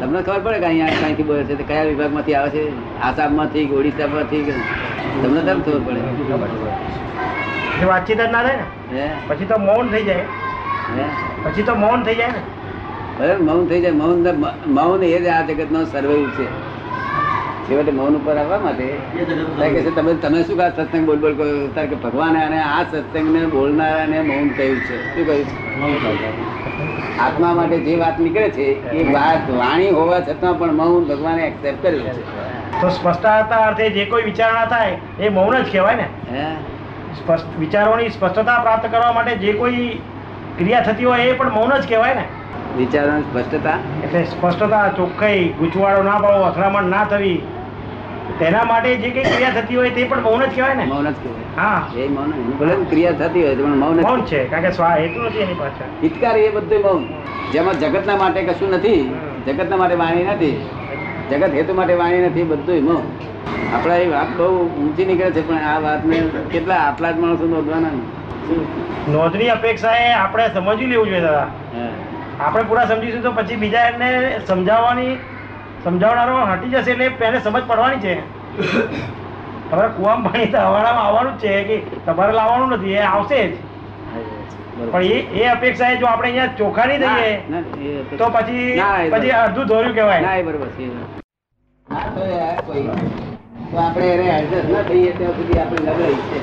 તમને ખબર પડે કે અહીંયા ક્યાંથી બોલે છે? કયા વિભાગમાંથી આવે છે? આસામમાંથી ઓડિશામાંથી તમને કેમ ખબર પડે? વાતચીત જ ના થાય ને? પછી તો મૌન થઈ જાય. પછી તો મૌન થઈ જાય ને? મૌન થઈ જાય. મૌન મૌન એ જ આ જગતનો સર્વૈવ છે. છેવટે મૌન ઉપર આવવા માટે કે છે તમે તમે શું કહા સત્સંગ બોલ બોલ કરો કે ભગવાને અને આ સત્સંગને બોલનારાને મૌન કહ્યું છે. શું કહ્યું. આત્મા માટે જે વાત નીકળે છે એ વાત વાણી હોવા છતાં પણ મૌન ભગવાને એક્સેપ્ટ કર્યું છે. તો સ્પષ્ટતા અર્થે જે કોઈ વિચારણા થાય એ મૌન જ કહેવાય ને. હે? સ્પષ્ટ વિચારોની સ્પષ્ટતા પ્રાપ્ત કરવા માટે જે કોઈ ક્રિયા થતી હોય એ પણ મૌન જ કહેવાય ને. વિચારોની સ્પષ્ટતા? એટલે સ્પષ્ટતા ચોખ્ખાઈ ગૂંચવાડો ના પાડવો અથડામણ ના થવી તેના માટે જે કઈ ક્રિયા થતી હોય તે પણ મૌન જ કહેવાય ને? મૌન જ કહેવાય. હા. એ મૌન ભલે ક્રિયા થતી હોય પણ મૌન મૌન છે કારણ કે સ્વા હેતુ નથી એની પાછળ. હિતકાર એ બધું મૌન. જેમાં જગતના માટે કશું નથી જગતના માટે વાણી નથી જગત હેતુ માટે વાણી નથી બધું મૌન. આપણા એ વાત બહુ ઊંચી નીકળે છે પણ આ વાતને કેટલા આટલા જ માણસો નોંધવાના નોંધની અપેક્ષા એ આપણે સમજી લેવું જોઈએ દાદા. આપણે પૂરા સમજીશું તો પછી બીજા એને સમજાવવાની સમજાવનારો હટી જશે એટલે પહેલે સમજ પડવાની છે. તમારે કુવામાં પાણી તો હવાડામાં આવવાનું જ છે કે તમારે લાવવાનું નથી એ આવશે જ. પણ એ એ અપેક્ષા જો આપણે અહીંયા ચોખ્ખા નહીં દઈએ તો- પછી પછી અડધું ધોર્યું કહેવાય. ના, એ બરોબર છે. તો યાર કોઈ તો આપણે એને adjust ના થઈએ ત્યાં સુધી આપણે નબળાઈ છે.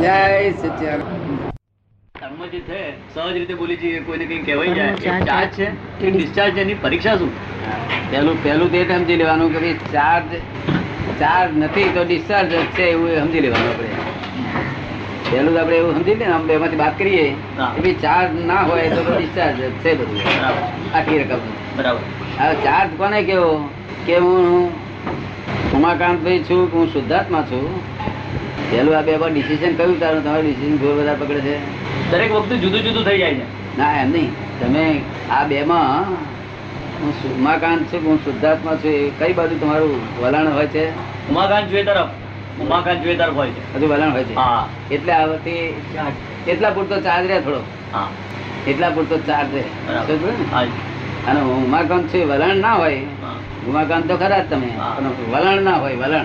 જય સચ્ચિદાનંદ. કર્મ છે સહજ રીતે બોલી જઈએ કોઈને કઈ કહેવાય જાય. ચાર્જ છે. કે ડિસ્ચાર્જ એની પરીક્ષા શું? પહેલું પહેલું તે સમજી લેવાનું કે ચાર્જ ચાર્જ નથી તો ડિસ્ચાર્જ છે એવું સમજી લેવાનું આપણે. પહેલું તો આપણે એવું સમજી લે ને એમાંથી વાત કરીએ. કે ભાઈ ચાર્જ ના હોય તો ડિસ્ચાર્જ છે બધું. બરાબર. આટલી રકમ બરાબર. હવે ચાર્જ કોને કેવો કે હું ઉમાકાંતભાઈ છું કે હું શુદ્ધાત્મા છું? પહેલું આ બે ડિસિઝન કયું તારું તમારું ડિસિઝન જોર વધારે પકડે છે. દરેક વખતે જુદું જુદું થઈ જાય છે. ના એમ નહીં. તમે આ બેમાં હું ઉમાકાંત છું હું શુદ્ધાત્મા છું એ કઈ બાજુ તમારું વલણ હોય છે? ઉમાકાંત જોઈએ તરફ. ઉમાકાંત જોઈએ તરફ હોય છે. બધું વલણ હોય છે. હા. એટલે આ વખતે એટલા પૂરતો ચાર્જ રહે થોડો. હા. એટલા પૂરતો ચાર્જ રહે? અને ઉમાકાંત છે વલણ ના હોય. ઉમાકાંત તો ખરા જ તમે. વલણ ના હોય વલણ.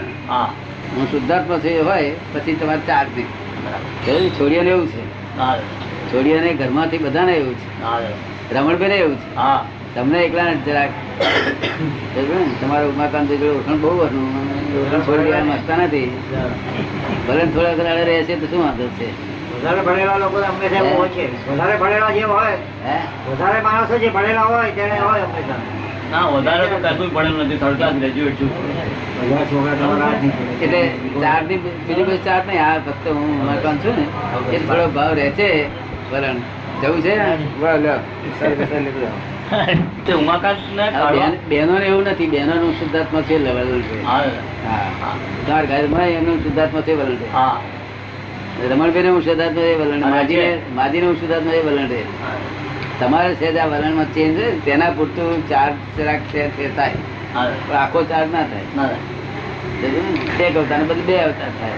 હા શુદ્ધાત્મા છું એ હોય પછી તમારે ચાર નહીં છોડીઓને એવું છે? હા છોડીઓને ઘરમાંથી બધાને એવું છે. હા રમણભાઈને એવું છે? હા. તમને એકલા ને જરાક? તમારું ઉમાકાંત જોડે ઓળખાણ બહુ હતું ઓળખાણ છોડી દેવા માંગતા નથી. ભલે થોડા ઘણા રહેશે તો શું વાંધો છે? વધારે ભણેલા લોકો જેમ હોય છે. વધારે ભણેલા જે હોય હે? વધારે માણસો જે ભણેલા હોય તેને હોય હંમેશા. ના વધારે તો કશું ભણેલું નથી થર્ડ ક્લાસ ગ્રેજ્યુએટ છું એટલે ચારની બીજું ચાર નહીં આ ફક્ત હું છું ને એ થોડો ભાવ રહે છે વલણ. જવું છે? ને બેન- એવું નથી બહેનોનું શુદ્ધાત્મા છે વલણ છે. હા. હા. તમારા ઘરમાં એમનું શુદ્ધાત્મા છે વલણ છે. હા. રમણભાઈ નું શુદ્ધાત્મા એ વલણ માજી માજીને નું માજીને હું શુદ્ધાત્મા એ વલણ છે. તમારે છે આ વલણમાં ચેન્જ હોય તેના પૂરતું ચાર્જ જરાક છે તે થાય. આખો ચાર્જ ના થાય? એક અવતાર બદલે બે અવતાર થાય.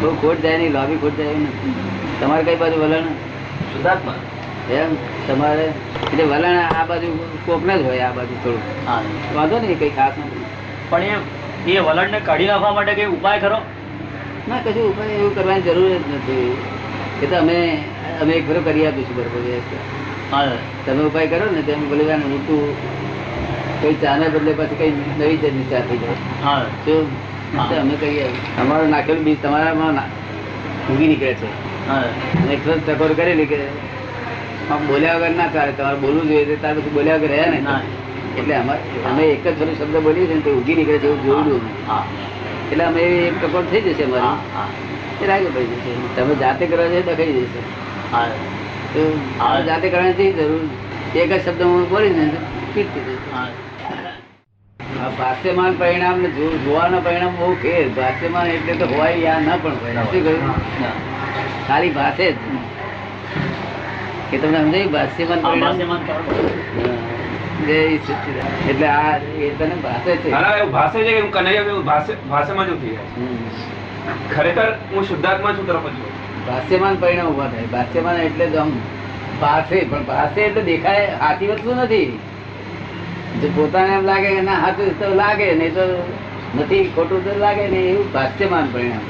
બહુ ખોટ જાય નહીં લોબી ખોટ જાય નથી. તમારે કઈ બાજુ વલણ? સુધાર્થમાં એમ? તમારે? એટલે વલણ આ બાજુ કોકને જ હોય આ બાજુ થોડું. હા. વાંધો નહીં કઈ ખાસ નથી. પણ એ એ વલણને કાઢી નાખવા માટે કઈ ઉપાય ખરો? ના કશું ઉપાય એવું કરવાની જરૂર જ નથી. એ તો અમે અમે એક ફરો કરી આપીશું બરોબર તમે ઉપાય કરો ને તેમ બોલે મોટું કોઈ ચાને બદલે પછી કઈ નવી જાતની ચા થઈ જાય. અમે કરીએ અમારું નાખેલું બીજ તમારામાં ઊગી નીકળે છે. એક વખત ટકોર કરેલી કે બોલ્યા વગર ના ચાલે તમારે બોલવું જોઈએ ત્યાર પછી બોલ્યા વગર રહ્યા ને. એટલે અમે એક જ ફરી શબ્દ બોલીએ છીએ ને તો ઉગી નીકળે છે એવું જોયું. એટલે અમે એક ટકોર થઈ જશે અમારી. એ લાગે પડી જશે. તમે જાતે કરવા જશે હા તો આ જાતે કરવાની નથી જરૂર એક જ શબ્દ હું બોલી ને ભાષ્યમાન પરિણામ ને જો- જોવાના પરિણામ બહુ ફેર ભાષ્યમાન એટલે તો હોય યા ના પણ હોય. શું કહ્યું? ખાલી ભાષે જ. કે તમને સમજાય ભાષ્યમાન પરિણામ? ભાષ્યમાન જય સચ્ચિદાનંદ. એટલે આ એ તને ભાષે છે. ના, એવું ભાષે છે કે હું કનૈયા એવું ભાષે- ભાષામાં જ ઉઠી જાય ખરેખર હું શુદ્ધાત્મા છું તરફ જ. ભાષ્યમાન પરિણામ ઊભા થાય. ભાષ્યમાન એટલે જ આમ પાસે પણ પાસે એટલે દેખાય હાથી વસ્તુ નથી. જો પોતાને એમ લાગે કે ના સાચું તો લાગે નહીં તો નથી ખોટું તો લાગે ને એવું ભાષ્યમાન પરિણામ.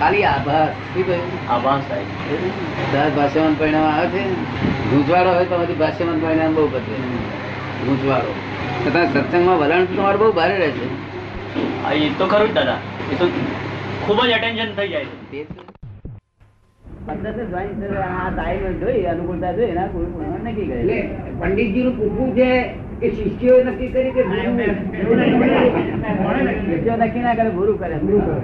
ખાલી આભાસ શું કહ્યું આભાસ થાય. ભાષ્યમાન પરિણામ આવે છે. ગૂંચવાડો હોય તો પછી ભાષ્યમાન પરિણામ બહુ બધે ગૂંચવાડો તથા સત્સંગમાં વલણ તો તમારું બહુ ભારે રહે છે. એ તો ખરું જ દાદા. એ તો ખૂબ જ અટેન્શન થઈ જાય છે. પંડિતજી નું પૂછવું છે કે શિષ્યો નક્કી કરી કે શિષ્યો નક્કી ના કરે ગુરુ કરે ગુરુ કરે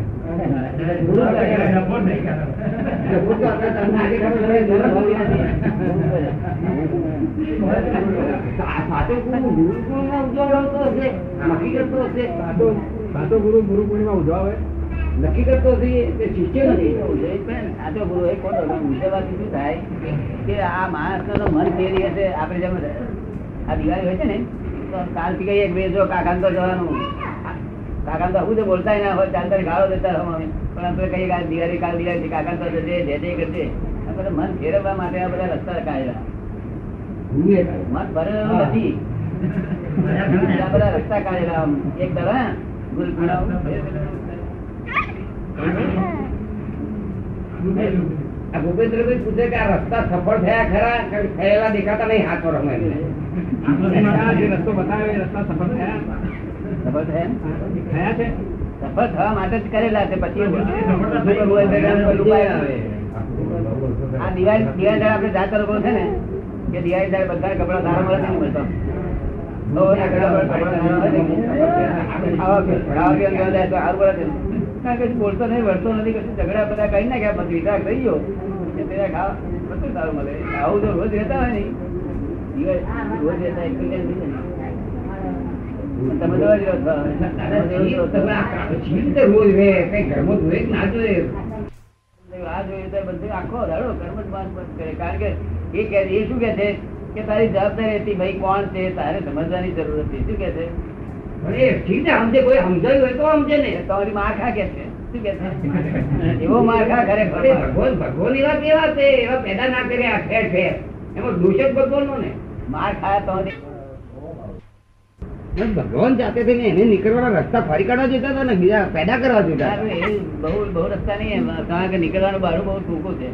ગુરુ પૂર્ણિમા ઉજવાવે નક્કી કરતો હશે કે શિષ્ય નથી સાચો ગુરુ એ ખોટો ઉજવવાથી શું થાય? કે આ માણસ નો મન ફેરી હશે આપણે જેમ આ દિવાળી હોય છે ને તો કાલથી કહીએ ભાઈ જો કાકા જવાનું. કાકા તો આવું તો બોલતા ના હોય ચાલતા ગાળો દેતા હોય પણ આપણે કહીએ કાલ દિવાળી કાલ દિવાળી કાકા તો જજે જે જય કરજે. મન ફેરવવા માટે આ બધા રસ્તા કાઢેલા મન ભરેલું નથી. આ બધા રસ્તા કાઢેલા એક દવા ગુલ. આ ભૂપેન્દ્રભાઈ પૂછે કે આ રસ્તા સફળ થયા ખરા થયેલા દેખાતા નહીં હાથ પર અમે રસ્તો બતાવે રસ્તા સફળ થયા સફળ થયા ને? થયા છે સફળ થવા માટે જ કરેલા છે પછી. આ દિવાળી દિવાળી આપણે જાત લોકો છે ને કે દિવાળી બધા કપડા સારા મળે મળતા. આવા આવા પડે છે. કારણ કે બોલતો નહીં, વળતો નથી, કશું ઝઘડા બધા કઈ નાખ્યા પછી વિધાક થઈ ગયો. મળે. આવું તો રોજ રહેતા હોય નહીં રોજ રહેતા ને. તમે કઈ ના કરે. કારણ કે એ કે એ શું કે છે? કે તારી જવાબદારી હતી, ભાઈ કોણ છે? તારે સમજવાની જરૂર હતી. શું કે છે? પણ ઠીક છે સમજે કોઈ સમજાયું હોય તો સમજે ને. તમારી માખા કે છે? શું કે છે? એવો માખા અરે ભગવાન ભગવાન એવા કેવા છે એવા પેદા ના કર્યા ઠેર ઠેર. એમાં દોષ ભગવાન નો. ને માર ખાયા તમારી ભગવાન જાતે થઈને એને નીકળવાના રસ્તા ફરી કાઢવા જોતા હતા ને બીજા પેદા કરવા જોતા બહુ બહુ રસ્તા નહીં. કારણ કે નીકળવાનું બારું બહુ ટૂંકું છે.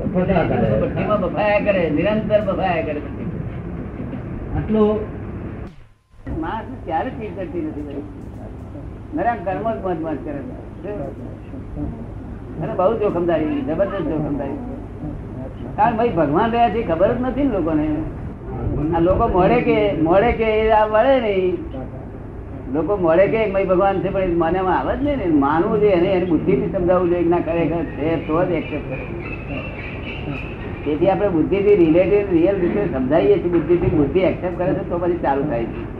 બફાયા કરે. નિરંતર બફાયા કરે આટલું માણસ ક્યારે ચીજ કરતી નથી મારા કર્મ જ મત મત કરે અને બહુ જોખમદારી, જબરદસ્ત જોખમદારી. કારણ ભાઈ ભગવાન રહ્યા છે ખબર જ નથી લોકોને. આ લોકો મોડે કે મોડે કે આ મળે નહીં. લોકો મોડે કે ભાઈ ભગવાન છે, પણ મને આવે જ નહીં ને. માનવું જોઈએ, એને એની બુદ્ધિથી સમજાવવું જોઈએ ના, ખરેખર છે તો જ એક્સેપ્ટ કરે. તેથી આપણે બુદ્ધિથી રિલેટેડ રિયલ રીતે સમજાવીએ છીએ. બુદ્ધિથી બુદ્ધિ એક્સેપ્ટ કરે છે, તો પછી ચાલુ થાય છે.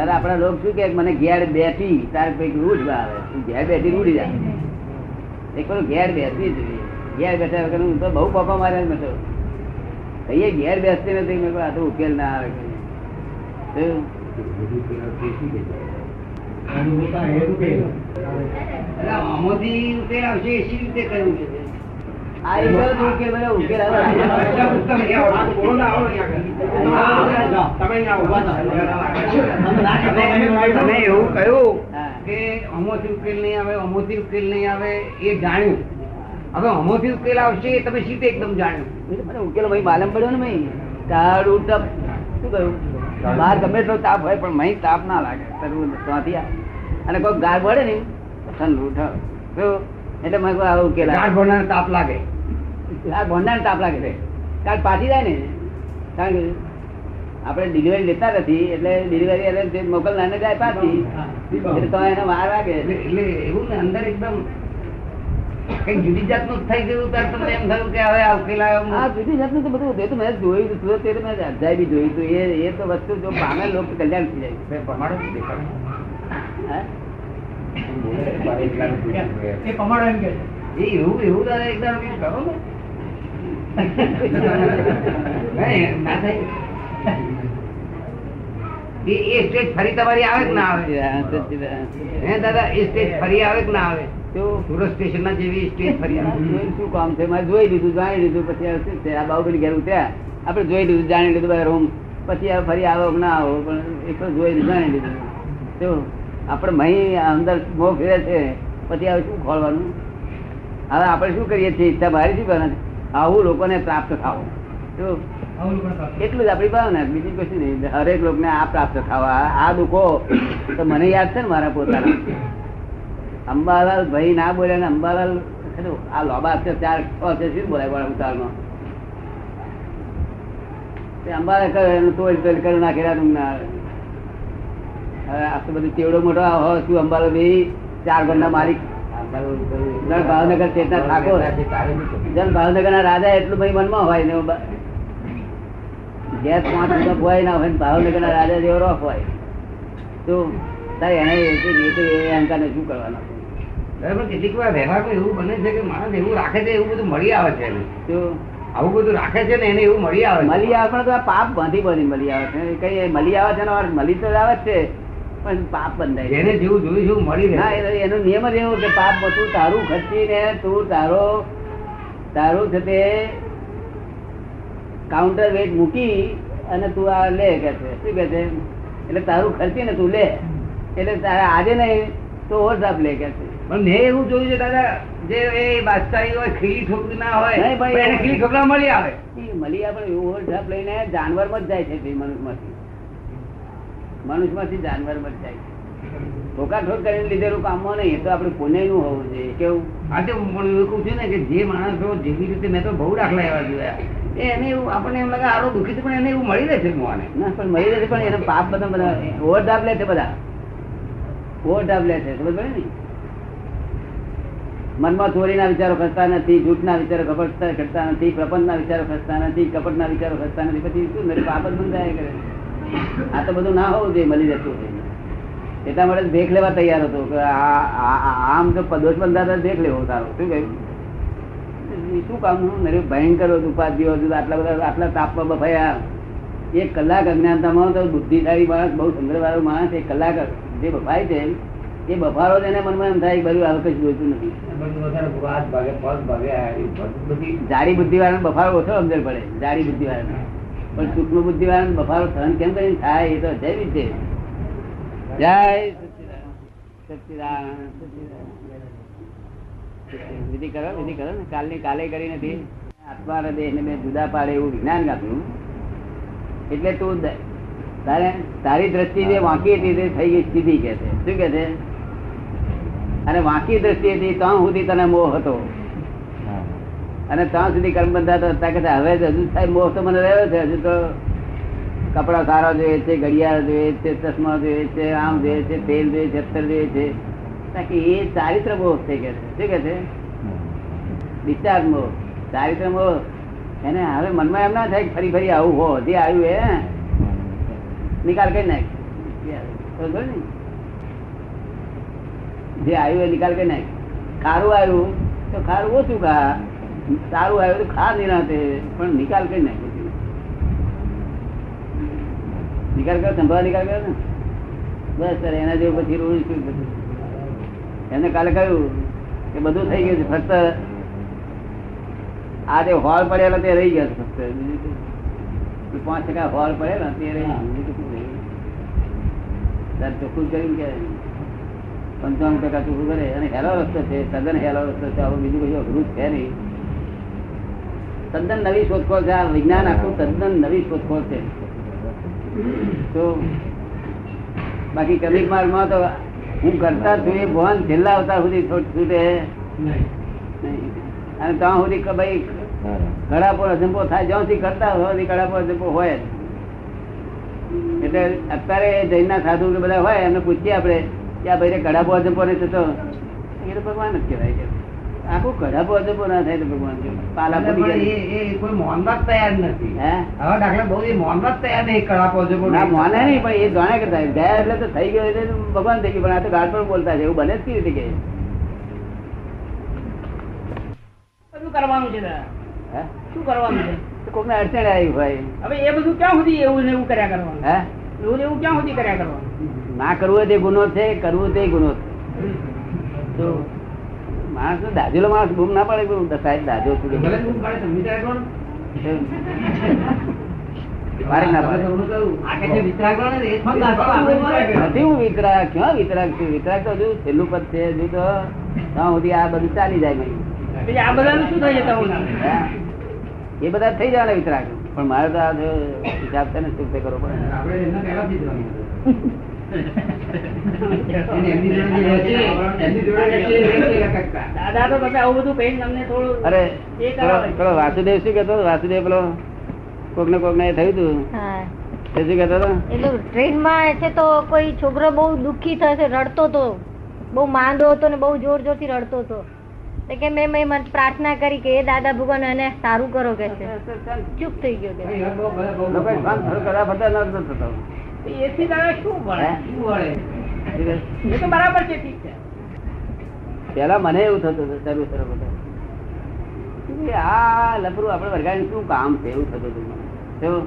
તારે આપણા લોક શું કે મને ઘેર બેઠી તારે કંઈક રૂઢ આવે ઘેર બેઠી ઉડી જાય એક વાર ઘેર બેસવી જોઈએ ઘેર બેઠા વગર હું તો બહુ પાપા મારે મેં કહીએ ઘેર બેસતી નથી મેં આ તો ઉકેલ ના આવે? આમાંથી ઉકેલ આવશે એસી રીતે કહ્યું છે. તમે એવું કહ્યું કે અમોથી ઉકેલ નહીં આવે અમોથી ઉકેલ નહીં આવે એ જાણ્યું. હવે અમોથી ઉકેલ આવશે એ તમે સીધે એકદમ જાણ્યું. મને ઉકેલ ભાઈ માલમ પડ્યો ને ભાઈ. તારું તપ શું કહ્યું? બહાર ગમે તો તાપ હોય પણ મહી તાપ ના લાગે. તરવું ત્યાંથી અને કોઈ ગાર પડે ને ઠંડુ ઠ શું? એટલે મને આવું ઉકેલ તાપ લાગે. આ ભંડાર તાપ લાગે છે. કારણ પાછી જાય ને. કારણ કે આપણે ડિલિવરી લેતા નથી એટલે ડિલિવરી એટલે મોકલનારને જાય પાછી. એટલે તો એને વાર લાગે એટલે એવું ને અંદર એકદમ કંઈક જુદી જાતનું થઈ ગયું ત્યારે તમને એમ થયું કે હવે આ ઉકેલ આવ્યો. આ જુદી જાતનું તો બધું તો મેં જોયું હતું તે તો મેં અધ્યાય બી જોયું હતું એ એ તો વસ્તુ જો પામે લોકો કલ્યાણ થઈ જાય. પ્રમાણો દેખાડો. હે? એ પમાડો એમ કે એ એવું એવું તારે એકદમ કરો ને. ના થાય. એ એ સ્ટેજ ફરી તમારી આવે કે ના આવે. હે દાદા એ સ્ટેજ ફરી આવે કે ના આવે? તો સુરત સ્ટેશન ના જેવી સ્ટેજ ફરી આવે. શું કામ છે? મારે જોઈ લીધું જાણી લીધું પછી આ શું છે? આ બાહુબલી ઘેર ઉતર્યા. આપણે જોઈ લીધું જાણી લીધું રૂમ પછી ફરી આવો કે ના આવો પણ એક જોઈ લીધું જાણી લીધું. તો આપણે મહી અંદર મો ફેરે છે પછી હવે શું ખોલવાનું? હવે આપણે શું કરીએ છીએ? ઈચ્છા બહાર શું કરવાના? આવું લોકોને પ્રાપ્ત થાવો. એટલું જ આપણી ભાવના. બીજું કશું નહીં. હરેક લોકોને આ પ્રાપ્ત થવા. આ દુઃખો. તો મને યાદ છે ને મારા પોતાના? અંબાલાલ ભાઈ ના બોલ્યા ને અંબાલાલ આ લોબા છે ચાર છ છે શું બોલાય વાળા ઉતારમાં અંબાલાલ કરે તોડ તોડ કરી નાખેલા રહ્યા ના હવે આ તો બધું ચેવડો મોટો હોય શું અંબાલો ભાઈ? ચાર ઘરના માલિક. ભાવનગર ચેતના ઠાકોર. જન ભાવનગર ના રાજા એટલું ભાઈ મનમાં હોય ને ગેસ પાંચ રૂપિયા હોય ના હોય ભાવનગર ના રાજા જેવો રોફ હોય. તો તારે એને એ તો- એ તો એ અહંકારને શું કરવાના? બરાબર કેટલીક વાર વ્યવહારમાં એવું બને છે કે માણસ એવું રાખે છે એવું બધું મળી આવે છે એને. તો આવું બધું રાખે છે ને એને એવું મળી આવે મળી આવે પણ તો આ પાપ બાંધી બાંધી મળી આવે છે. કઈ મળી આવે છે ને મળી તો આવે જ છે. પણ પાપ બંધાય એને જેવું જોયું છે મળી ના એનો નિયમ જ એવો કે પાપ તું તારું ખર્ચીને તું તારો તારું છે તે કાઉન્ટર વેટ મૂકી અને તું આ લે કે છે. શું કે છે? એટલે તારું ખર્ચીને તું લે. એટલે તારે આજે નહીં તો ઓવરડ્રાફ્ટ લે કે છે. પણ મેં એવું જોયું છે દાદા જે એ બાદશાહી હોય ખીલી ઠોકરી ના હોય નહીં ભાઈ, એને ખીલી ઠોકરા મળી આવે. મળી આવે એવું ઓવરડ્રાફ્ટ લઈને જાનવર જ જાય છે તે મનુષ્યમાંથી મનુષ્યમાંથી જાનવર જ જાય ઠોકાઠોક કરીને લીધેલું કામમાં નહીં તો આપણે પુણ્યનું હોવું જોઈએ, કેવું? આજે હું પણ એવું કહું છું ને કે જે માણસો જેવી રીતે મેં તો બહુ દાખલા એવા જોયા. એને એવું, આપણને એમ લાગે આરો દુઃખી છે, પણ એને એવું મળી રહેશે મોને. ના, પણ મળી રહેશે પણ એને પાપ બધા બધા ઓવરડ્રાફ્ટ લે છે બધા. ઓવરડ્રાફ્ટ લે છે સમજ પડે ને? મનમાં ચોરીના વિચારો ખસતા નથી, જૂઠના વિચારો ખપટતા ખસતા નથી, પ્રપંચના વિચારો ખસતા નથી, કપટના વિચારો ખસતા નથી, પછી શું? પાપ જ બંધાય કરે આ તો બધું ના હોવું જોઈએ, મળી જતું એટલા માટે દેખ લેવા તૈયાર હતો કે આમ તો પદોષ બંધાતા દેખ લેવો તારો શું કહ્યું? શું કામ નરે ભયંકર હતું ઉપાધિઓ હતું, આટલા બધા આટલા તાપમાં બફાયા. એક કલાક અજ્ઞાનતામાં તો બુદ્ધિશાળી માણસ, બહુ સુંદરવાળો માણસ, એક કલાક જે બફાય છે, એ બફારો જ એને મનમાં એમ થાય બધું હવે કશું જોઈતું નથી. જાડી બુદ્ધિ વાળાને બફારો ઓછો સમજણ પડે, જાડી બુદ્ધિ વાળાને પણ સૂક્ષ્મ બુદ્ધિ વાળા બફારો સહન કેમ કરીને થાય એ તો જૈવી છે જય વિધિ કરો વિધિ કરો ને. કાલની કાલે કરી નથી. આત્મા દેહ ને મેં જુદા પાડે એવું વિજ્ઞાન આપ્યું એટલે તું તારે, તારી દ્રષ્ટિ જે વાંકી હતી તે થઈ ગઈ સીધી કે છે. શું કે છે? અને વાંકી દ્રષ્ટિ હતી ત્યાં સુધી તને મોહ હતો. અને ત્યાં સુધી કર્મ બંધાતો હતા. હવે હજુ સાહેબ મોહ તો મને રહ્યો છે. હજુ તો કપડા સારા જોઈએ છે, ઘડિયાળ જોઈએ છે, ચશ્મા જોઈએ છે, આમ જોઈએ છે, તેલ જોઈએ છે અત્તર જોઈએ છે. કે એ ચારિત્ર મોહ છે. કે શું કે છે? ડિસ્ચાર્જ મોહ. ચારિત્ર મોહ. એને હવે મનમાં એમ ના થાય કે ફરી ફરી આવું હો જે આવ્યું એ નિકાલ કરી નાખ? જે આવ્યું એ નિકાલ કરી નાખ. ખારું આવ્યું, તો ખારું ઓછું ખા. સારું આવ્યું તો ખા નિરાતે પણ નિકાલ કરી નાખ્યો નિકાલ કરો સંભાળ નિકાલ કરો ને? બસ સર, એના જેવું પછી રોજ બધું કાલે કહ્યું કે બધું થઈ ગયું છે, ફક્ત આ જે હોલ પડેલો તે રહી ગયા ફક્ત. પાંચ ટકા હોલ પડેલો, તે રહી ગયું. તો ચોખ્ખું કર્યું કે પંચાવન ટકા ચોખ્ખું કરે. અને હેલો રસ્તો છે તદ્દન હેલો રસ્તો છે, આવું બીજું કશું અઘરું છે નહીં. તદ્દન નવી શોધખોળ છે. આ વિજ્ઞાન આખું તદ્દન નવી શોધખોળ છે. તો બાકી કમિક માર્ગમાં તો હું કરતા છું. એ ભવન છેલ્લા અવતાર સુધી છૂટે અને ત્યાં સુધી કે ભાઈ કડાપો અજંપો થાય. જ્યાં સુધી કરતા હોય સુધી કડાપો અજંપો હોય જ. એટલે અત્યારે જૈનના સાધુ બધા હોય એમને પૂછીએ આપણે કે આ ભાઈ કડાપો અજંપો નહીં થતો. એ તો ભગવાન જ કહેવાય કે આખું કડાપો અજંપો ના થાય ભગવાન પાલા પણ પડી એ ગયા એ કોઈ મોનવા તૈયાર નથી. હે? આવા દાખલા બહુ એ મોનવા તૈયાર નહીં કળાપો છે ના મોને નહીં પણ એ જાણે કે થાય. ગયા એટલે તો થઈ ગયો એટલે ભગવાન થઈ ગયું. પણ આ તો ગાઢ પણ બોલતા છે. એવું બને જ કેવી રીતે કે? બધું કરવાનું છે હે? શું કરવાનું છે? કોકને અડચણ આવી હોય. હવે એ બધું ક્યાં સુધી એવું ને એવું કર્યા કરવાનું? હે? એવું ને એવું ક્યાં સુધી કર્યા કરવાનું? ના કરવું તે ગુનો છે કરવું તે ગુનો છે. તો માણસ તો દાજેલો માણસ બૂમ ના પડે હું સાહેબ દાજો છું બૂમ એ બૂમ બધું થઈ જવાના વિતરાક પણ મારે તો આ જો હિસાબ છે ને શું કરવો પડે? અરે વાસુદેવ શું કેતો વાસુદેવ પેલો કોક ને કોક ને થયું તું શું કેતો હતો એટલે ટ્રેનમાં છે તો કોઈ છોકરો બહુ દુઃખી થશે રડતો તો બહુ માંદો હતો ને બહુ જોર જોરથી રડતો હતો તો કે મેં મેં પ્રાર્થના કરી કે એ દાદા ભગવાન એને સારું કરો કે છે ચૂપ થઈ ગયો કે એથી દાદા શું ભણે શું એ તો બરાબર છે ઠીક છે. પેલા મને એવું થતું હતું શરૂ શરૂ બધા કે આ લફરું આપણે વરગાડી શું કામ છે એવું થતું હતું મને.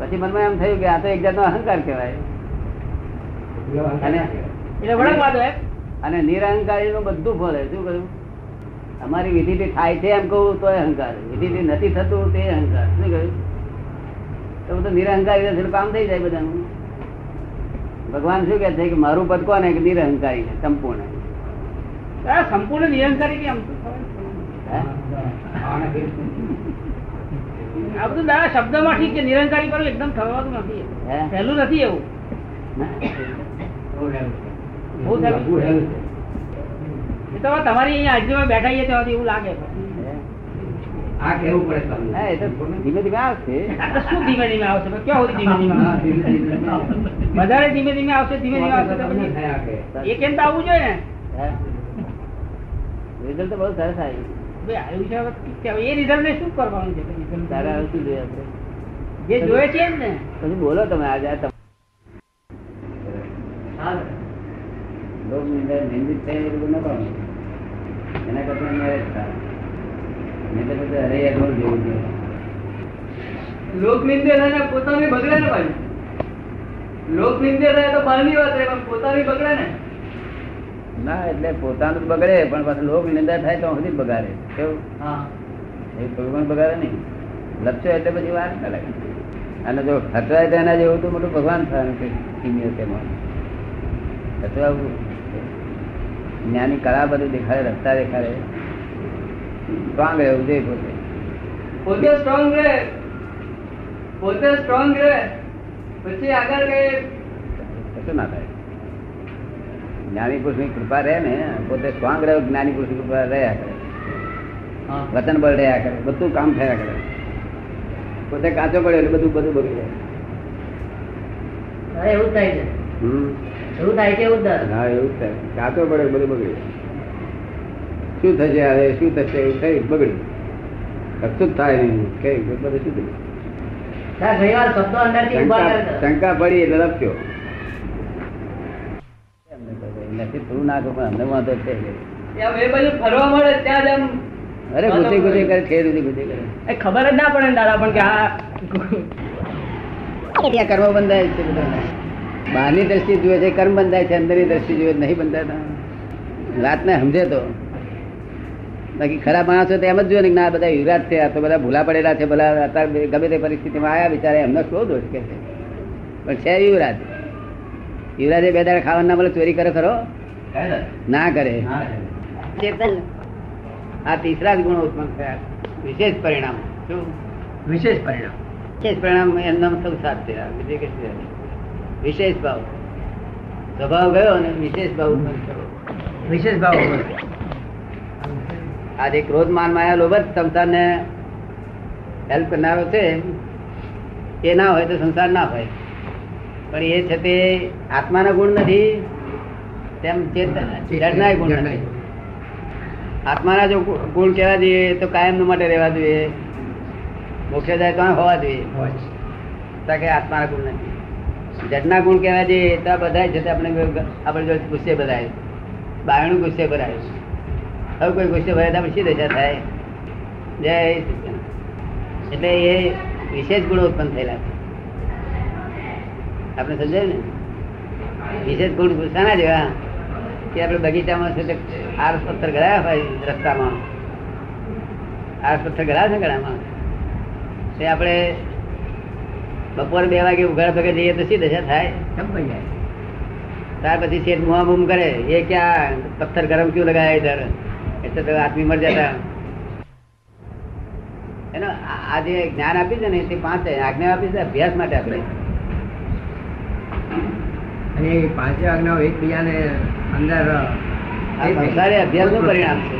પછી મનમાં એમ થયું કે આ તો એક જાતનો અહંકાર કહેવાય. અને અને નિરહંકારી નું બધું ફળ શું કહ્યું? અમારી વિધિથી થાય છે એમ કહું તો અહંકાર. વિધિથી નથી થતું તે અહંકાર. શું કહ્યું? તો બધું નિરહંકારી કામ થઈ જાય બધાનું. ભગવાન શું કે છે કે મારું પદ કોને? કે નિરહંકારી છે સંપૂર્ણ. સંપૂર્ણ નિરહંકારી કે ફેર આ બધું દાદા શબ્દ ઠીક છે નિરંકારી પર એકદમ થવાનું નથી? પહેલું નથી એવું. તમારી અહીંયા આજુબાજુ બેઠા છીએ તેમાંથી એવું લાગે? આ કહેવું પડે તમને. એ તો ધીમે ધીમે આવશે. શું ધીમે ધીમે આવશે? ક્યાં સુધી ધીમે ધીમે? આવશે ધીમે ધીમે. વધારે ધીમે ધીમે આવશે ધીમે ધીમે આવશે પછી એ કેમ તો આવવું જોઈએ ને. રિઝલ્ટ બહુ સરસ આવ્યું ભાઈ આવ્યું છે હવે ઠીક છે. હવે એ રિઝલ્ટ ને શું કરવાનું છે? result? શું? જોઈએ આપણે? જે જોઈએ છે એમ ને. પછી બોલો તમે આજે લોક નિંદા નિંદિત થાય એ બધું ન કરવાનું. એના કરતા મેરેજ થાય નહીં અરે યાર જેવું છે. લોક નિંદે રહે પોતાની બગડે ને ભાઈ. લોક નિંદે રહે તો બહારની વાત રહે પણ પોતાની બગડે ને. ના એટલે પોતાનું બગડે પણ પાછું લોક નિંદા થાય તો સુધી બગાડે. કેવું? એ કોઈ પણ બગાડે નહીં. લપસો એટલે પછી વાર ના લાગે. અને જો ખતરાય તો એના જેવું તો મોટું ભગવાન થવાનું છે કિમિયો તેમાં ખતરાવું જ્ઞાની કળા બધું દેખાડે રસ્તા દેખાડે. સ્ટ્રોંગ રહેવું જોઈએ પોતે પોતે સ્ટ્રોંગ રહે. પોતે સ્ટ્રોંગ રહે. પછી આગળ કઈ કશું ના થાય. જ્ઞાની પુરુષની કૃપા રહે ને પોતે સ્ટ્રોંગ રહે જ્ઞાની પુરુષની કૃપા રહ્યા કરે. વચન બળ રહ્યા કરે બધું કામ થયા કરે. પોતે કાચો પડ્યો એટલે બધું બધું બગડી જાય. એવું થાય છે. એવું થાય કે એવું થાય? હા એવું થાય. કાચો પડે બધું બગડી જાય. શું થશે હવે શું થશે એવું થઈ બગડ્યું. કશું જ થાય નહીં કઈ બધું શું થયું? શંકા પડી એટલે લપસ્યો. નથી થોડું નાખો પણ અમને વાંધો છે અરે ગુજે ગુજે કરે. છે ગુજે કરે. ખબર જ ના પડે દાદા પણ કે આ કર્મ બંધાય છે. બહારની દ્રષ્ટિ જુએ છે કર્મ બંધાય છે અંદરની દ્રષ્ટિ જુએ નહીં બંધાતા. વાતને સમજે તો. બાકી ખરાબ માણસો તો એમ જ જોઈએ ને ના બધા યુવરાજ છે આ તો બધા ભૂલા પડેલા છે ભલા અત્યારે ગમે તે પરિસ્થિતિમાં આવ્યા બિચારા એમનો શું દોષ કે છે? પણ છે યુવરાજ. યુવરાજે બે દાડા ખાવાના ના મળે ચોરી કરે ખરો? ના કરે. આ તીસરા જ ગુણો ઉત્પન્ન થયા. વિશેષ પરિણામ. શું? વિશેષ પરિણામ. વિશેષ પરિણામ એમના સંસાર છે વિશેષ ભાવ. સ્વભાવ ગયો અને વિશેષ ભાવ ઉત્પન્ન થયો. વિશેષ ભાવ આ જે ક્રોધ માન માયા લોભ જ સંસારને હેલ્પ કરનારો છે. એ ના હોય તો સંસાર ના હોય. પણ એ છે તે આત્માના ગુણ નથી તેમ ચેતના ગુણ નથી. આત્માના જો ગુણ કહેવા જોઈએ તો કાયમ માટે રહેવા જોઈએ. મોક્ષ જાય તો હોવા જોઈએ. કે આત્માના ગુણ નથી. જડના ગુણ કહેવા જોઈએ તો બધા છે આપણે આપણે જો ગુસ્સે બધાય. બાયણું ગુસ્સે ભરાય હવે કોઈ ગુસ્સે ભરાય તો આપણે શી દશા થાય જય સચ્ચિદાનંદ. એટલે એ વિશેષ ગુણો ઉત્પન્ન થયેલા છે. આપણે સમજાય ને? વિશેષ ગુણ શાના જેવા કે આપણે બગીચામાં છે તે આરસ પથ્થર ગળાયા હોય રસ્તામાં. આરસ પથ્થર ગળાયા છે ગળામાં? તે આપણે બપોરે બે વાગે ઉઘાડ ભગે જઈએ તો શી દશા થાય? ત્યાર પછી શેઠ મુઆ બૂમ કરે એ ક્યાં પથ્થર ગરમ ક્યું લગાયા ઇધર એટલે તો આદમી મર જતા. એનો આ જે જ્ઞાન આપ્યું છે ને તે પાંચ આજ્ઞા આપી છે અભ્યાસ માટે આપણે. અને એ પાંચે આજ્ઞાઓ એકબીજાને અંદર સંસારે અભ્યાસનું પરિણામ છે.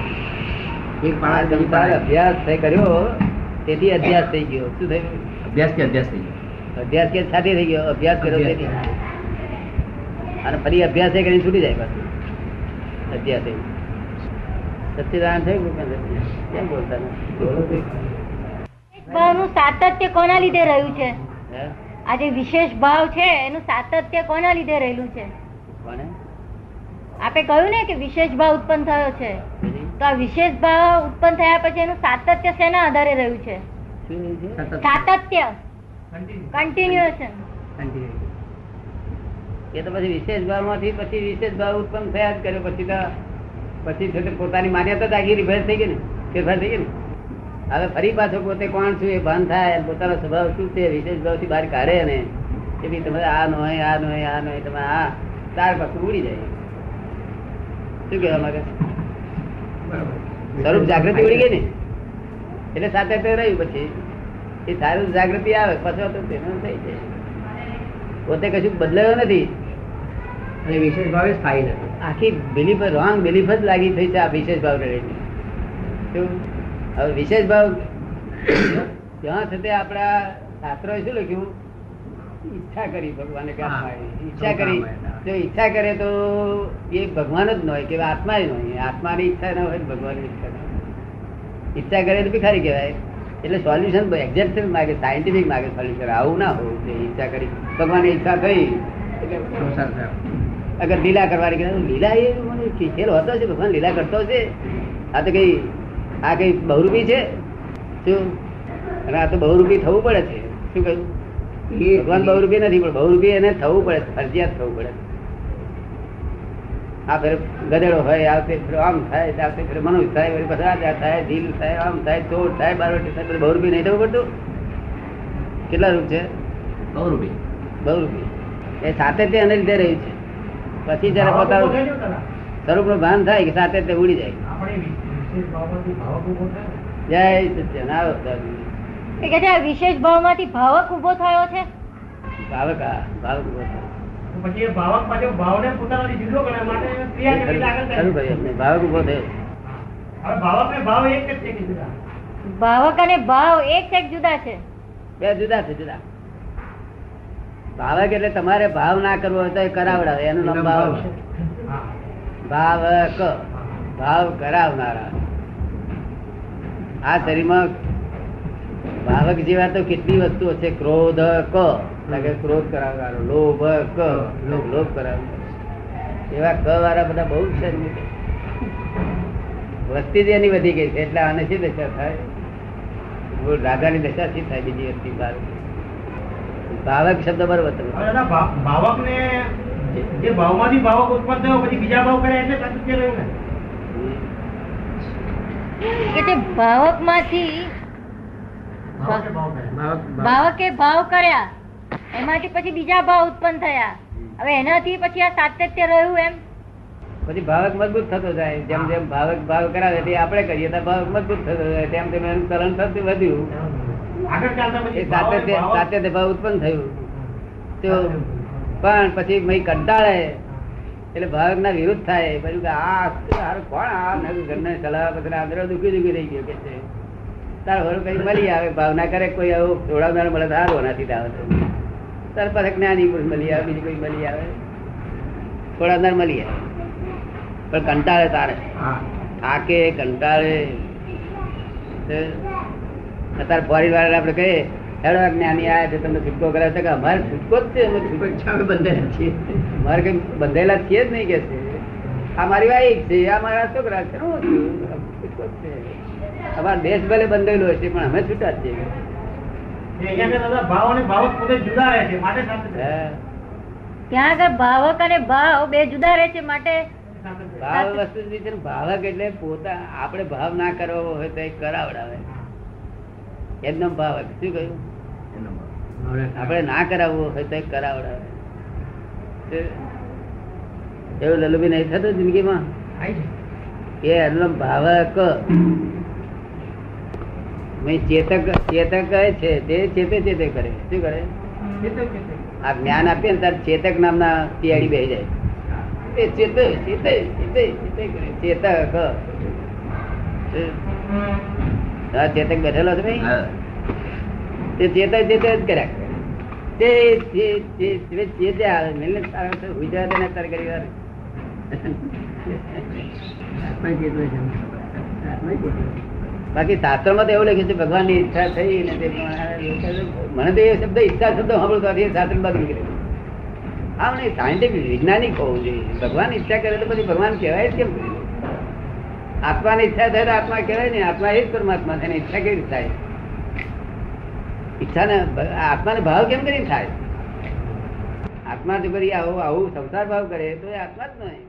એક સંસાર અભ્યાસ થઈ કર્યો તેથી અભ્યાસ થઈ ગયો. શું થયું? અભ્યાસ કે અભ્યાસ થઈ ગયો? અભ્યાસ કે સાથે થઈ ગયો? અભ્યાસ કર્યો તેથી. અને ફરી અભ્યાસ એ કરીને છૂટી જાય પાછું. અભ્યાસ એ. સચ્ચિદાનંદ થયું કેમ બોલતા ભાવનું સાતત્ય કોના લીધે રહ્યું છે? આ જે વિશેષ ભાવ છે એનું સાતત્ય કોના લીધે રહેલું છે? આપે કહ્યું ને કે વિશેષ ભાવ ઉત્પન્ન થયો છે. તો આ વિશેષ ભાવ ઉત્પન્ન થયા પછી એનું સાતત્ય શેના આધારે રહ્યું છે? શું રહ્યું છે? સાતત્ય. કન્ટિન્યુએશન એ તો પછી વિશેષ ભાવમાંથી પછી વિશેષ ભાવ ઉત્પન્ન થયા જ કર્યો પછી તો પછી છે પોતાની માન્યતા આખી રિફેર થઈ ગઈ ને ફેરફાર થઈ ગઈ ને. હવે ફરી પાછો પોતે કોણ છું એ ભાન થાય પોતાનો સ્વભાવ શું છે વિશેષ ભાવથી બહાર કાઢે ને કે ભાઈ તમે આ નો આ નો આ નો તમે આ તાર પાછું ઉડી જાય. શું કહેવા માંગે? સ્વરૂપ જાગૃતિ ઉડી ગઈ ને? એટલે સાથે તે રહ્યું પછી. એ સારું જાગૃતિ આવે પછી તો તેનું થઈ જાય. પોતે કશું બદલાયો નથી. અને વિશેષ ભાવે સ્થાયી નથી. આખી બિલીફ રોંગ બિલીફ જ લાગી થઈ છે આ વિશેષ ભાવ શું? હવે વિશેષ ભાવ ત્યાં છતાં આપણા શાસ્ત્રોએ શું લખ્યું? ઈચ્છા કરી ભગવાને ઈચ્છા કરી. જો ઈચ્છા કરે તો એ ભગવાન જ ન હોય કે આત્મા જ ન હોય. આત્માની ઈચ્છા ના હોય ભગવાન ભગવાનની ઈચ્છા ના હોય. ઈચ્છા કરે તો ભિખારી કહેવાય. એટલે સોલ્યુશન એક્ઝેક્ટ માગે સાયન્ટિફિક માગે સોલ્યુશન આવું ના હોવું જોઈએ ઈચ્છા કરી. ભગવાનની ઈચ્છા થઈ એટલે. અગર લીલા કરવાની કે લીલા એ મને ખેલ હોતો છે ભગવાન લીલા કરતો છે આ તો કઈ આ કઈ બહુરૂપી છે? શું? અને આ તો બહુરૂપી થવું પડે છે. શું કહ્યું? ભગવાન બહુરૂપી નથી પણ બહુરૂપી એને થવું પડે ફરજિયાત થવું પડે આ ફેર ગધેડો હોય આ ફેર આમ થાય આ ફેર મનુષ્ય થાય વળી પછી થાય ઢીલ થાય આમ થાય ચોર થાય બારવટી થાય બધું બહુરૂપી નહીં થવું પડતું? કેટલા રૂપ છે? બહુરૂપી. બહુરૂપી. એ સાતત્ય એને લીધે રહ્યું છે. પછી જયારે પોતાનું. સ્વરૂપનું ભાન થાય કે સાતત્ય ઉડી જાય આપણે વિશેષ ભાવમાંથી ભાવક ઊભો જય સત્યન આવો. એ કે આ વિશેષ ભાવમાંથી ભાવક ઊભો થયો છે ભાવક હા, ભાવક ઊભો થાય. પછી એ ભાવક પાછો ભાવને પોતાનાથી જુદો કરે માટે ક્રિયા કેવી આગળ ખરું થાય? ભાવક ઊભો થયો હવે ભાવક ને ભાવ એક જ છે કે જુદા? ભાવક અને ભાવ એક એક જુદા છે બે જુદા છે જુદા ભાવક એટલે તમારે ભાવ ના કરવો હોય તો એ કરાવડાવે એનું નામ ભાવ છે. ભાવક. ભાવ કરાવનારા. આ શરીરમાં ભાવક જેવા તો કેટલી વસ્તુઓ છે ક્રોધ ક ક્રોધ કરાવનારો લોભ ક લોભ. લોભ કરાવનારો. એવા ક વાળા બધા બહુ છે વસ્તી જ એની વધી ગઈ છે એટલે આને શી દશા થાય? રાધાની દશા શી થાય બીજી વસ્તી બાર ભાવક શબ્દ બરોબર ભાવક ને જે ભાવમાંથી ભાવક ઉત્પન્ન થયો પછી બીજા ભાવ કરે એટલે સાતત્ય રહ્યું ને. કે ભાવકમાંથી ભાવકે ભાવ ભાવક- ભાવક. ભાવકે ભાવ કર્યા એમાંથી પછી બીજા ભાવ ઉત્પન્ન થયા. હવે એનાથી પછી આ સાતત્ય રહ્યું એમ? પછી ભાવક મજબૂત થતો જાય. જેમ જેમ ભાવક ભાવ કરાવે તે આપણે કરીએ તો ભાવક મજબૂત થતો જાય. તેમ તેમ એનું ચલણ થતું વધ્યું. સાતત્ય ભાવ- ઉત્પન્ન થયું. તો પણ પછી મય કંટાળે. એટલે ભાવક ના વિરુદ્ધ થાય. પછી કે આ કોણ? આ ઘરને સલાહ પછી આંધળો દુખી દુખી રહી ગયો. કે છે. તાર હોર કઈ મળી આવે. ભાવના કરે કોઈ આવું જોડાવનાર મળે તો સારું નથી આવે. તાર પાસે જ્ઞાની પુરુષ મળી આવે બીજી કોઈ મળી આવે. જોડાવનાર મળી આવે. પણ કંટાળે તારે. થાકે કંટાળે. અત્યારે ફોરી વાળા આપણે કહીએ હેડો જ્ઞાની આયા છે તમને છૂટકો કરાવે છે. કે અમારે છૂટકો જ છે અમે છૂટકો. અમે છીએ. અમારે કઈ બંધાયેલા છીએ જ નહીં કે છે. આ મારી વાઈફ છે આ મારા છોકરા છે. છૂટકો જ છે. અમારો દેશ ભલે બંધેલો હશે પણ અમે છૂટા જ છીએ. ત્યાં આગળ ભાવક અને ભાવ બે જુદા રહે છે માટે ભાવ વસ્તુ છે ભાવક એટલે પોતા આપણે ભાવ ના કરવો હોય તો એ કરાવડાવે. એમનો ભાવક શું કહ્યું? આપણે ના કરાવવું હોય તો કરાવડાવે. એવું લલુભી નહીં થતું જિંદગીમાં? એ એમનો ભાવક. મેં ચેતક ચેતક કહે છે તે ચેતે ચેતે કરે. શું કરે? આ જ્ઞાન આપીએ ને ત્યારે ચેતક નામના તિયાડી બેસી જાય. એ ચેતે ચેતે ચેતે ચેતે કરે. ચેતક. હા ચેતક બેઠેલો છે ભાઈ. તે ચેતક ચેત જ કર્યા. તે તે તે તે ચેતે આવે મેલને તો ગુજરાત એને અત્યારે કરી વાર બાકી શાસ્ત્રમાં તો એવું લખ્યું છે ભગવાનની ઈચ્છા થઈ ને તે મને તો એ શબ્દ ઈચ્છા શબ્દ સાંભળતો નથી, એ શાસ્ત્ર બાદ નીકળે. હા નહીં સાયન્ટિફિક વૈજ્ઞાનિક હોવું જોઈએ. ભગવાન ઈચ્છા કરે તો પછી ભગવાન કહેવાય કેમ? આત્માની ઈચ્છા થાય આત્મા કહેવાય ને, આત્મા એ જ પરમાત્મા છે ઈચ્છા કેવી રીતે થાય? ઈચ્છા ને આત્માને ભાવ કેમ કરીને થાય? આત્મા જો કરી આવું આવું સંસાર ભાવ કરે, તો એ આત્મા જ નહીં.